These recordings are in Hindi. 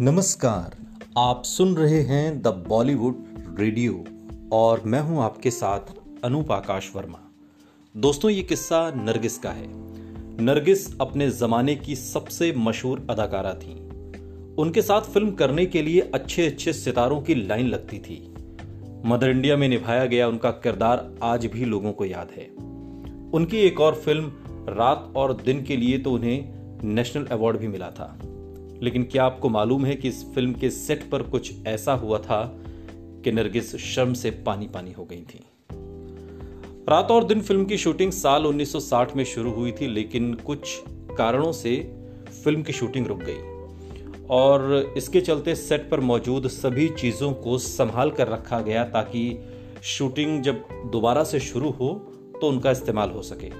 नमस्कार, आप सुन रहे हैं द बॉलीवुड रेडियो और मैं हूँ आपके साथ अनूप आकाश वर्मा। दोस्तों, ये किस्सा नरगिस का है। नरगिस अपने जमाने की सबसे मशहूर अदाकारा थी। उनके साथ फ़िल्म करने के लिए अच्छे अच्छे सितारों की लाइन लगती थी। मदर इंडिया में निभाया गया उनका किरदार आज भी लोगों को याद है। उनकी एक और फ़िल्म, रात और दिन के लिए तो उन्हें नेशनल अवार्ड भी मिला था। लेकिन क्या आपको मालूम है कि इस फ़िल्म के सेट पर कुछ ऐसा हुआ था कि नरगिस शर्म से पानी पानी हो गई थी? रात और दिन फ़िल्म की शूटिंग साल 1960 में शुरू हुई थी, लेकिन कुछ कारणों से फ़िल्म की शूटिंग रुक गई। और इसके चलते सेट पर मौजूद सभी चीज़ों को संभाल कर रखा गया ताकि शूटिंग जब दोबारा से शुरू हो तो उनका इस्तेमाल हो सके।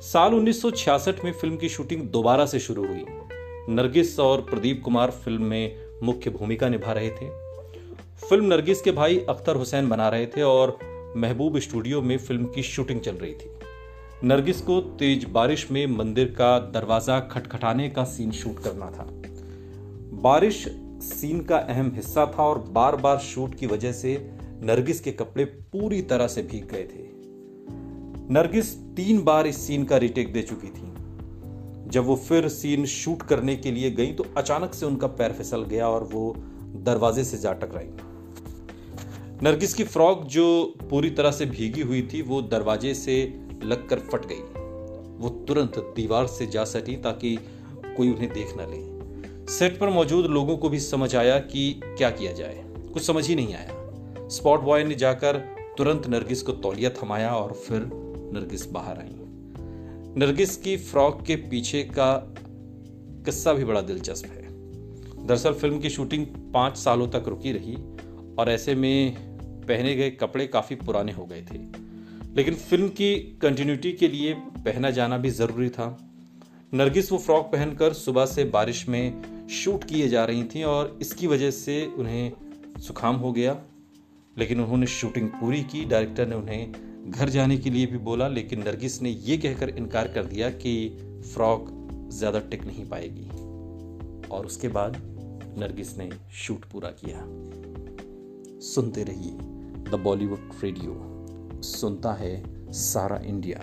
साल 1966 में फ़िल्म की शूटिंग दोबारा से शुरू हुई। नरगिस और प्रदीप कुमार फ़िल्म में मुख्य भूमिका निभा रहे थे। फ़िल्म नरगिस के भाई अख्तर हुसैन बना रहे थे और महबूब स्टूडियो में फ़िल्म की शूटिंग चल रही थी। नरगिस को तेज बारिश में मंदिर का दरवाज़ा खटखटाने का सीन शूट करना था। बारिश सीन का अहम हिस्सा था और बार बार शूट की वजह से नरगिस के कपड़े पूरी तरह से भीग गए थे। नरगिस तीन बार इस सीन का रिटेक दे चुकी थी। जब वो फिर सीन शूट करने के लिए गई तो अचानक से उनका पैर फिसल गया और वो दरवाजे से जा टकराई। नरगिस की फ्रॉक जो पूरी तरह से भीगी हुई थी, वो दरवाजे से लगकर फट गई। वो तुरंत दीवार से जा सटी ताकि कोई उन्हें देख ना ले। सेट पर मौजूद लोगों को भी समझ आया कि क्या किया जाए। कुछ समझ ही नहीं आया। स्पॉट बॉय ने जाकर तुरंत नरगिस को तौलिया थमाया और फिर नरगिस बाहर आई। नरगिस की फ्रॉक के पीछे का किस्सा भी बड़ा दिलचस्प है। दरअसल फ़िल्म की शूटिंग पाँच सालों तक रुकी रही और ऐसे में पहने गए कपड़े काफ़ी पुराने हो गए थे। लेकिन फ़िल्म की कंटिन्यूटी के लिए पहना जाना भी ज़रूरी था। नरगिस वो फ्रॉक पहनकर सुबह से बारिश में शूट किए जा रही थी और इसकी वजह से उन्हें जुकाम हो गया। लेकिन उन्होंने शूटिंग पूरी की, डायरेक्टर ने उन्हें घर जाने के लिए भी बोला, लेकिन नरगिस ने यह कहकर इनकार कर दिया कि फ्रॉक ज़्यादा टिक नहीं पाएगी। और उसके बाद नरगिस ने शूट पूरा किया। सुनते रहिए द बॉलीवुड रेडियो। सुनता है सारा इंडिया।